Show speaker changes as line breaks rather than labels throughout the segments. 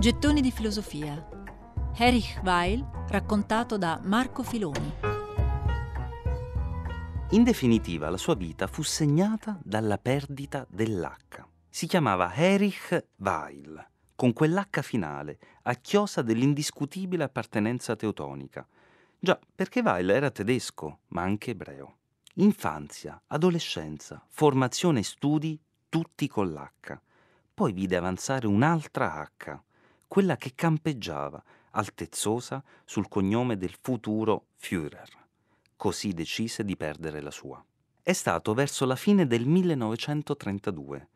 Gettoni di filosofia. Erich Weil, raccontato da Marco Filoni.
In definitiva, la sua vita fu segnata dalla perdita dell'H. Si chiamava Erich Weil, con quell'H finale, a chiosa dell'indiscutibile appartenenza teutonica. Già, perché Weil era tedesco, ma anche ebreo. Infanzia, adolescenza, formazione e studi, tutti con l'H. Poi vide avanzare un'altra H, quella che campeggiava, altezzosa, sul cognome del futuro Führer. Così decise di perdere la sua. È stato verso la fine del 1932.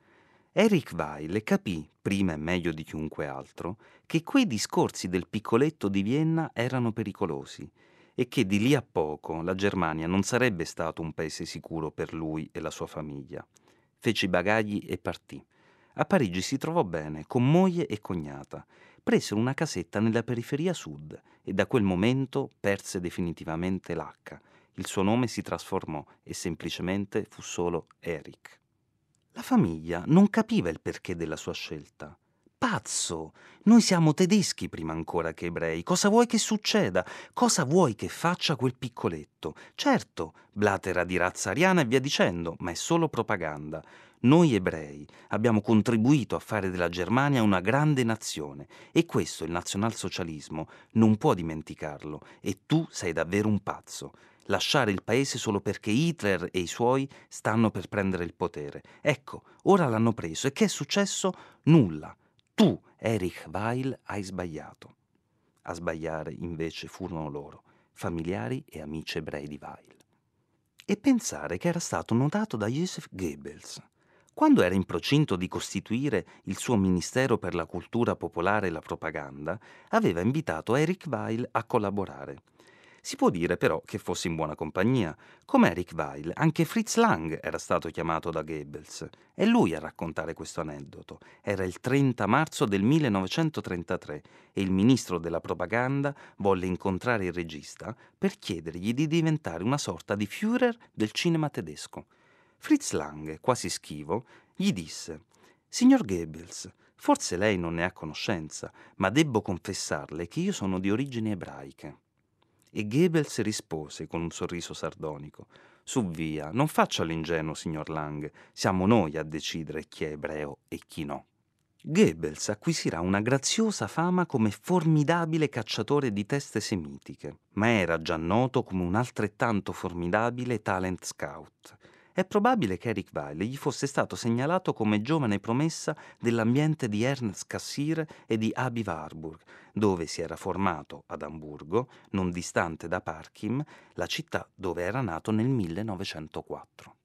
Eric Weil capì, prima e meglio di chiunque altro, che quei discorsi del piccoletto di Vienna erano pericolosi e che di lì a poco la Germania non sarebbe stato un paese sicuro per lui e la sua famiglia. Fece i bagagli e partì. A Parigi si trovò bene con moglie e cognata. Presero una casetta nella periferia sud e da quel momento perse definitivamente l'H. Il suo nome si trasformò e semplicemente fu solo Eric. La famiglia non capiva il perché della sua scelta. Pazzo! Noi siamo tedeschi prima ancora che ebrei. Cosa vuoi che succeda? Cosa vuoi che faccia quel piccoletto? Certo, blatera di razza ariana e via dicendo, ma è solo propaganda. Noi ebrei abbiamo contribuito a fare della Germania una grande nazione e questo il nazionalsocialismo non può dimenticarlo e tu sei davvero un pazzo. Lasciare il paese solo perché Hitler e i suoi stanno per prendere il potere. Ecco, ora l'hanno preso e che è successo? Nulla. Tu, Erich Weil, hai sbagliato. A sbagliare invece furono loro, familiari e amici ebrei di Weil. E pensare che era stato notato da Joseph Goebbels quando era in procinto di costituire il suo Ministero per la cultura popolare e la propaganda, aveva invitato Eric Weil a collaborare. Si può dire però che fosse in buona compagnia. Come Eric Weil, anche Fritz Lang era stato chiamato da Goebbels. È lui a raccontare questo aneddoto. Era il 30 marzo del 1933 e il ministro della propaganda volle incontrare il regista per chiedergli di diventare una sorta di Führer del cinema tedesco. Fritz Lang, quasi schivo, gli disse Signor Goebbels, forse lei non ne ha conoscenza, ma debbo confessarle che io sono di origini ebraiche. E Goebbels rispose con un sorriso sardonico Su via, non faccia l'ingenuo, signor Lang, siamo noi a decidere chi è ebreo e chi no. Goebbels acquisirà una graziosa fama come formidabile cacciatore di teste semitiche, ma era già noto come un altrettanto formidabile talent scout è probabile che Eric Weil gli fosse stato segnalato come giovane promessa dell'ambiente di Ernst Cassirer e di Abi Warburg, dove si era formato ad Amburgo, non distante da Parchim, la città dove era nato nel 1904.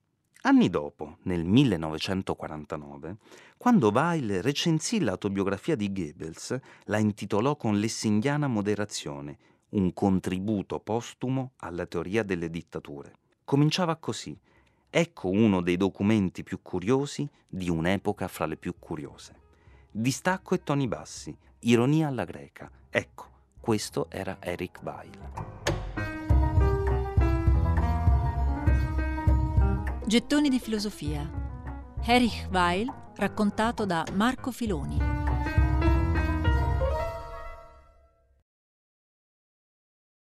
Anni dopo, nel 1949, quando Weil recensì l'autobiografia di Goebbels, la intitolò con lessinghiana moderazione un contributo postumo alla teoria delle dittature. Cominciava così Ecco uno dei documenti più curiosi di un'epoca fra le più curiose. Distacco e toni bassi, ironia alla greca. Ecco, questo era Eric Weil.
Gettoni di filosofia. Erich Weil, raccontato da Marco Filoni.